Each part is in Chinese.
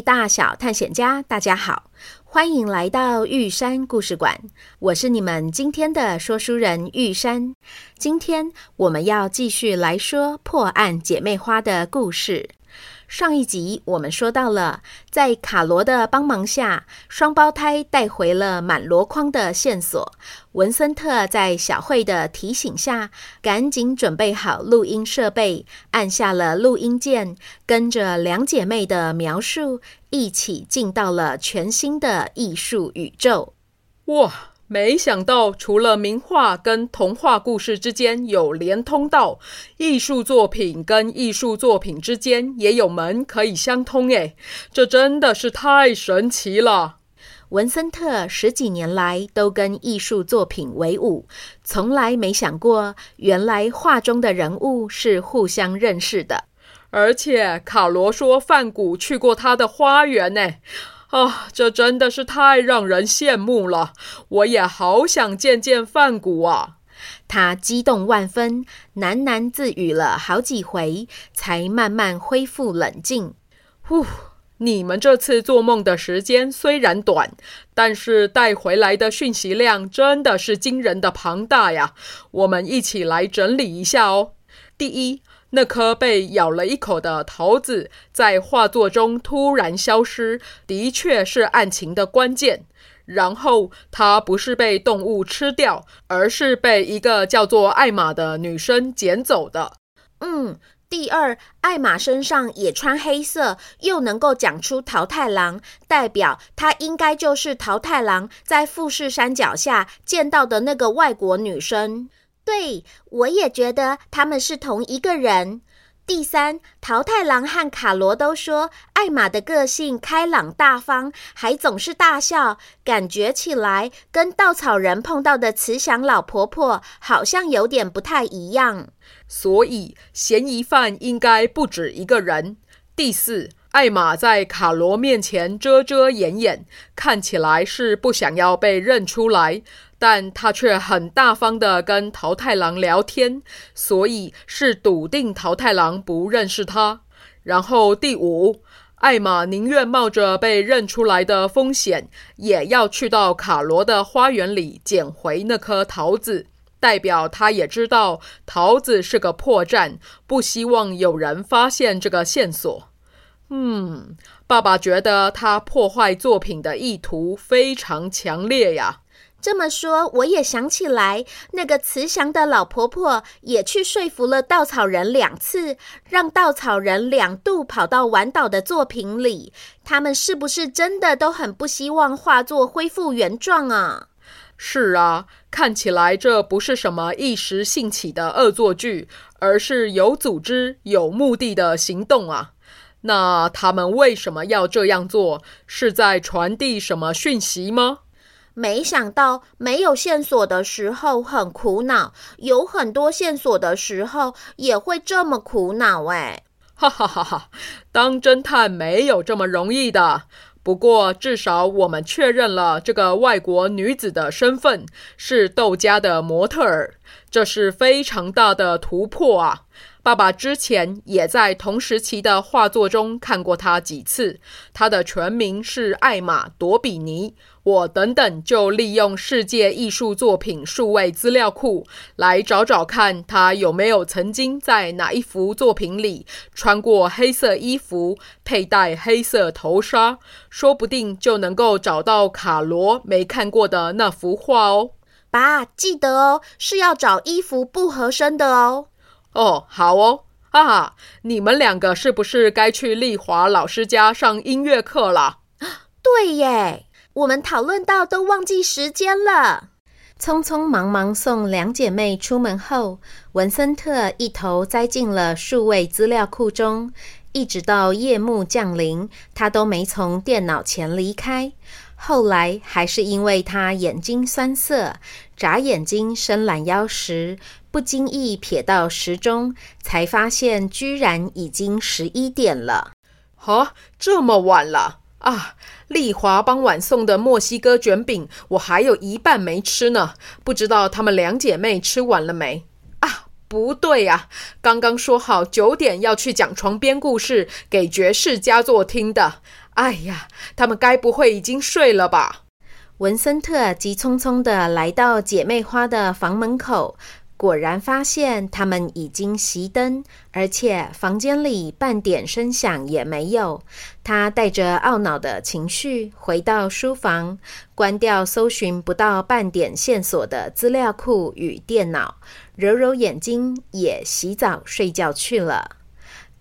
大小探险家，大家好，欢迎来到玉山故事馆。我是你们今天的说书人玉山。今天我们要继续来说破案姐妹花的故事。上一集我们说到了，在卡罗的帮忙下，双胞胎带回了满箩筐的线索。文森特在小慧的提醒下，赶紧准备好录音设备，按下了录音键，跟着两姐妹的描述，一起进到了全新的艺术宇宙。哇！没想到，除了名画跟童话故事之间有连通道，艺术作品跟艺术作品之间也有门可以相通。诶，这真的是太神奇了！文森特十几年来都跟艺术作品为伍，从来没想过，原来画中的人物是互相认识的。而且卡罗说，范谷去过他的花园呢。啊，这真的是太让人羡慕了！我也好想见见范谷啊！他激动万分，喃喃自语了好几回，才慢慢恢复冷静。呼，你们这次做梦的时间虽然短，但是带回来的讯息量真的是惊人的庞大呀！我们一起来整理一下哦。第一。那颗被咬了一口的桃子在画作中突然消失，的确是案情的关键。然后，它不是被动物吃掉，而是被一个叫做艾玛的女生捡走的。嗯，第二，艾玛身上也穿黑色，又能够讲出桃太郎，代表她应该就是桃太郎在富士山脚下见到的那个外国女生。对，我也觉得他们是同一个人。第三，桃太郎和卡罗都说，艾玛的个性开朗大方，还总是大笑，感觉起来跟稻草人碰到的慈祥老婆婆好像有点不太一样。所以，嫌疑犯应该不止一个人。第四，艾玛在卡罗面前遮遮掩掩，看起来是不想要被认出来。但他却很大方的跟桃太郎聊天，所以是笃定桃太郎不认识他。然后第五，艾玛宁愿冒着被认出来的风险，也要去到卡罗的花园里捡回那颗桃子，代表他也知道桃子是个破绽，不希望有人发现这个线索。嗯，爸爸觉得他破坏作品的意图非常强烈呀。这么说，我也想起来，那个慈祥的老婆婆也去说服了稻草人两次，让稻草人两度跑到晚岛的作品里。他们是不是真的都很不希望画作恢复原状啊？是啊，看起来这不是什么一时兴起的恶作剧，而是有组织、有目的的行动啊。那他们为什么要这样做？是在传递什么讯息吗？没想到没有线索的时候很苦恼，有很多线索的时候也会这么苦恼哎！哈哈哈哈！当侦探没有这么容易的。不过至少我们确认了这个外国女子的身份是窦家的模特儿，这是非常大的突破啊！爸爸之前也在同时期的画作中看过她几次。她的全名是艾玛·朵比尼。我等等就利用世界艺术作品数位资料库来找找看，他有没有曾经在哪一幅作品里穿过黑色衣服，佩戴黑色头纱，说不定就能够找到卡罗没看过的那幅画哦。爸，记得哦，是要找衣服不合身的哦。哦，好哦，哈哈，你们两个是不是该去丽华老师家上音乐课了？对耶，我们讨论到都忘记时间了。匆匆忙忙送两姐妹出门后，文森特一头栽进了数位资料库中，一直到夜幕降临，他都没从电脑前离开。后来还是因为他眼睛酸涩，眨眼睛伸懒腰时，不经意瞥到时钟，才发现居然已经十一点了。哈，这么晚了啊！丽华傍晚送的墨西哥卷饼，我还有一半没吃呢，不知道她们两姐妹吃完了没？啊，不对呀，刚刚说好九点要去讲床边故事给爵士佳作听的。哎呀，他们该不会已经睡了吧？文森特急匆匆地来到姐妹花的房门口，果然发现他们已经熄灯，而且房间里半点声响也没有。他带着懊恼的情绪回到书房，关掉搜寻不到半点线索的资料库与电脑，揉揉眼睛，也洗澡睡觉去了。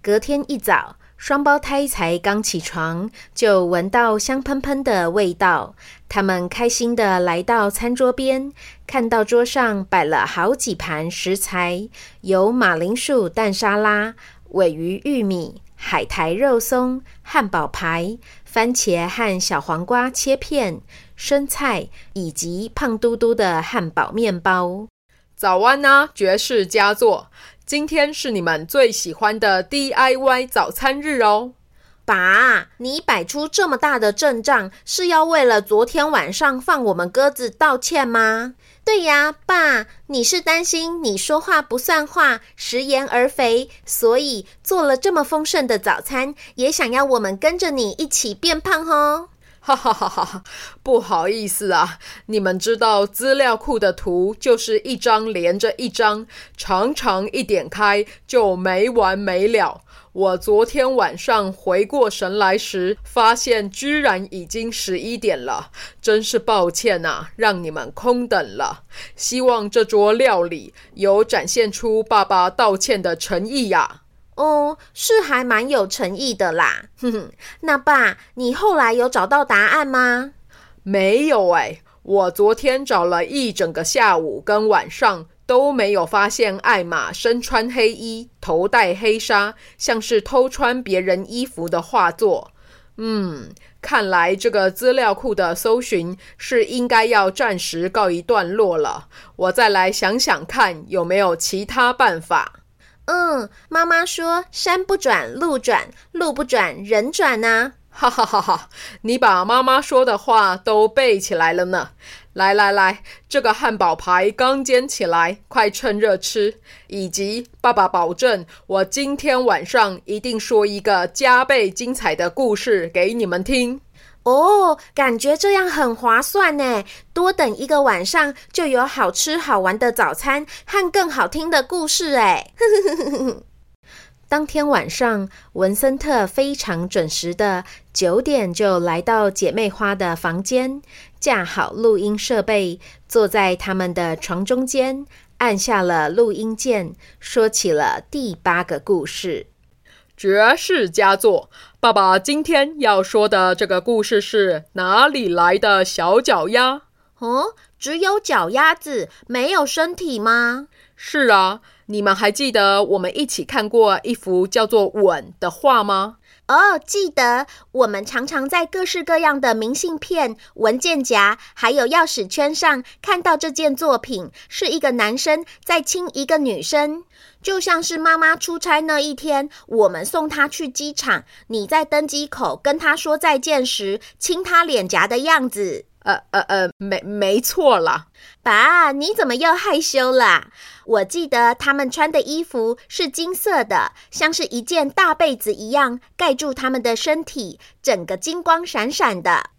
隔天一早，双胞胎才刚起床，就闻到香喷喷的味道。他们开心地来到餐桌边，看到桌上摆了好几盘食材，有马铃薯蛋沙拉、鮪鱼玉米、海苔肉松、汉堡排、番茄和小黄瓜切片、生菜，以及胖嘟嘟的汉堡面包。早安啊，爵士佳作！今天是你们最喜欢的 DIY 早餐日哦，爸，你摆出这么大的阵仗，是要为了昨天晚上放我们鸽子道歉吗？对呀，爸，你是担心你说话不算话，食言而肥，所以做了这么丰盛的早餐，也想要我们跟着你一起变胖哦。哈哈哈哈，不好意思啊，你们知道资料库的图就是一张连着一张，常常一点开就没完没了。我昨天晚上回过神来时，发现居然已经十一点了，真是抱歉啊，让你们空等了。希望这桌料理有展现出爸爸道歉的诚意呀。哦，是还蛮有诚意的啦。哼哼，那爸，你后来有找到答案吗？没有哎，我昨天找了一整个下午跟晚上，都没有发现艾玛身穿黑衣、头戴黑纱，像是偷穿别人衣服的画作。嗯，看来这个资料库的搜寻是应该要暂时告一段落了。我再来想想看有没有其他办法。嗯，妈妈说山不转路转，路不转人转呢。哈哈哈哈！你把妈妈说的话都背起来了呢。来来来，这个汉堡排刚煎起来，快趁热吃。以及爸爸保证，我今天晚上一定说一个加倍精彩的故事给你们听。哦，感觉这样很划算呢！多等一个晚上，就有好吃好玩的早餐和更好听的故事哎。当天晚上，文森特非常准时的九点就来到姐妹花的房间，架好录音设备，坐在他们的床中间，按下了录音键，说起了第八个故事。绝世佳作！爸爸今天要说的这个故事是哪里来的小脚丫？哦，只有脚丫子，没有身体吗？是啊，你们还记得我们一起看过一幅叫做《吻》的画吗？哦，记得。我们常常在各式各样的明信片、文件夹，还有钥匙圈上看到这件作品，是一个男生在亲一个女生。就像是妈妈出差那一天，我们送她去机场，你在登机口跟她说再见时亲她脸颊的样子。呃呃呃，没没错啦。爸，你怎么又害羞了？我记得他们穿的衣服是金色的，像是一件大被子一样盖住他们的身体，整个金光闪闪的。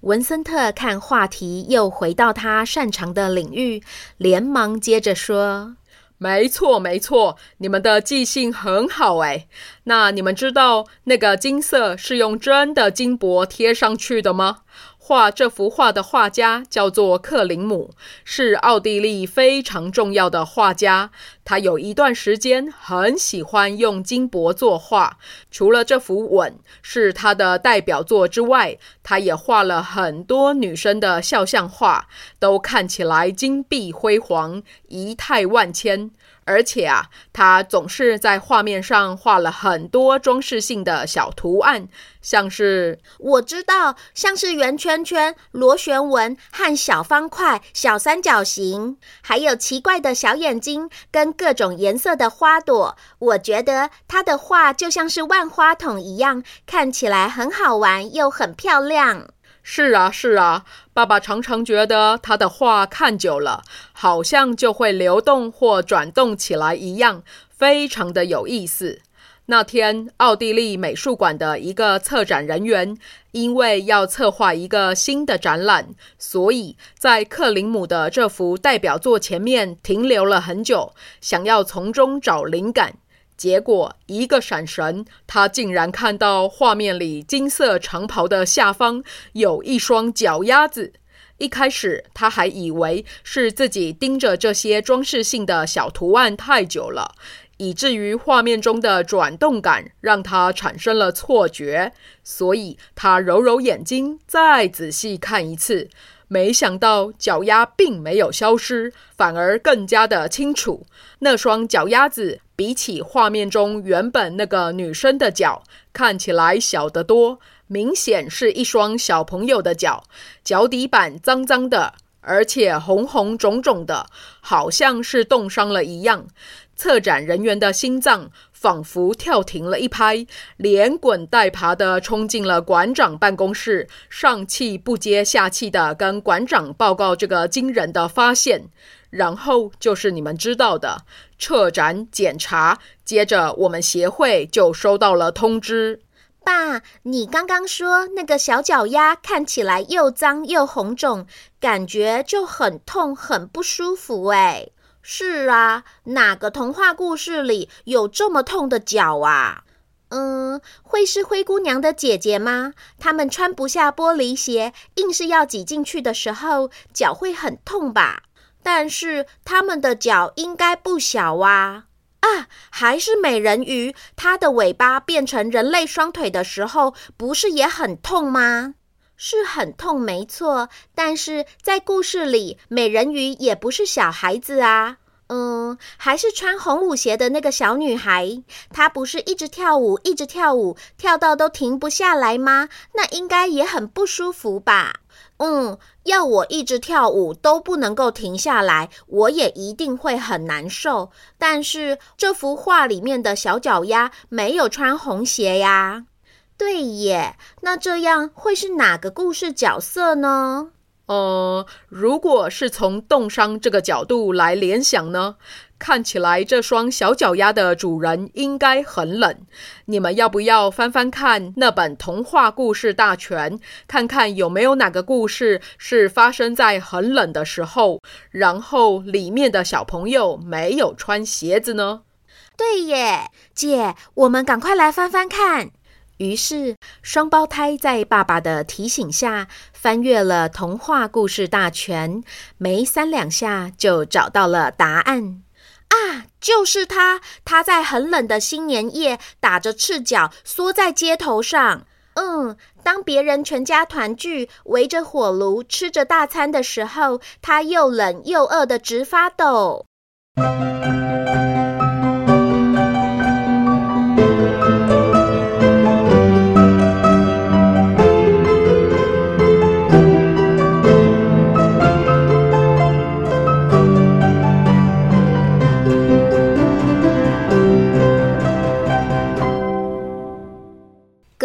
文森特看话题又回到他擅长的领域，连忙接着说。没错，没错，你们的记性很好哎。那你们知道那个金色是用真的金箔贴上去的吗？画这幅画的画家叫做克林姆，是奥地利非常重要的画家。他有一段时间很喜欢用金箔作画。除了这幅《吻》是他的代表作之外，他也画了很多女生的肖像画，都看起来金碧辉煌、仪态万千。而且啊，他总是在画面上画了很多装饰性的小图案，像是我知道，像是圆圈圈、螺旋纹和小方块、小三角形，还有奇怪的小眼睛跟各种颜色的花朵。我觉得他的画就像是万花筒一样，看起来很好玩又很漂亮。是啊，是啊，爸爸常常觉得他的画看久了，好像就会流动或转动起来一样，非常的有意思。那天，奥地利美术馆的一个策展人员因为要策划一个新的展览，所以在克林姆的这幅代表作前面停留了很久，想要从中找灵感。结果一个闪神，他竟然看到画面里金色长袍的下方有一双脚丫子。一开始他还以为是自己盯着这些装饰性的小图案太久了，以至于画面中的转动感让他产生了错觉。所以他揉揉眼睛，再仔细看一次。没想到脚丫并没有消失，反而更加的清楚。那双脚丫子比起画面中原本那个女生的脚，看起来小得多，明显是一双小朋友的脚。脚底板脏脏的，而且红红肿肿的，好像是冻伤了一样。策展人员的心脏。仿佛跳停了一拍，连滚带爬地冲进了馆长办公室，上气不接下气地跟馆长报告这个惊人的发现。然后就是你们知道的，撤展检查。接着我们协会就收到了通知。爸，你刚刚说那个小脚丫看起来又脏又红肿，感觉就很痛，很不舒服哎。是啊，哪个童话故事里有这么痛的脚啊？嗯，会是灰姑娘的姐姐吗？她们穿不下玻璃鞋，硬是要挤进去的时候，脚会很痛吧？但是她们的脚应该不小啊！啊，还是美人鱼，它的尾巴变成人类双腿的时候，不是也很痛吗？是很痛，没错。但是在故事里，美人鱼也不是小孩子啊。嗯，还是穿红舞鞋的那个小女孩，她不是一直跳舞，一直跳舞，跳到都停不下来吗？那应该也很不舒服吧？嗯，要我一直跳舞都不能够停下来，我也一定会很难受。但是这幅画里面的小脚丫没有穿红鞋呀。对耶，那这样会是哪个故事角色呢？呃，如果是从冻伤这个角度来联想呢，看起来这双小脚丫的主人应该很冷。你们要不要翻翻看那本童话故事大全，看看有没有哪个故事是发生在很冷的时候，然后里面的小朋友没有穿鞋子呢？对耶，姐，我们赶快来翻翻看。于是，双胞胎在爸爸的提醒下，翻阅了童话故事大全，没三两下就找到了答案。啊，就是他！他在很冷的新年夜，打着赤脚，缩在街头上。嗯，当别人全家团聚，围着火炉吃着大餐的时候，他又冷又饿的直发抖。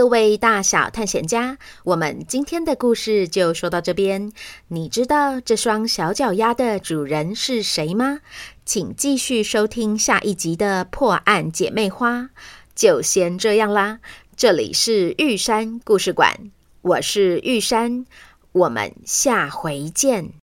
各位大小探险家，我们今天的故事就说到这边。你知道这双小脚丫的主人是谁吗？请继续收听下一集的破案姐妹花。就先这样啦，这里是玉山故事馆，我是玉山，我们下回见。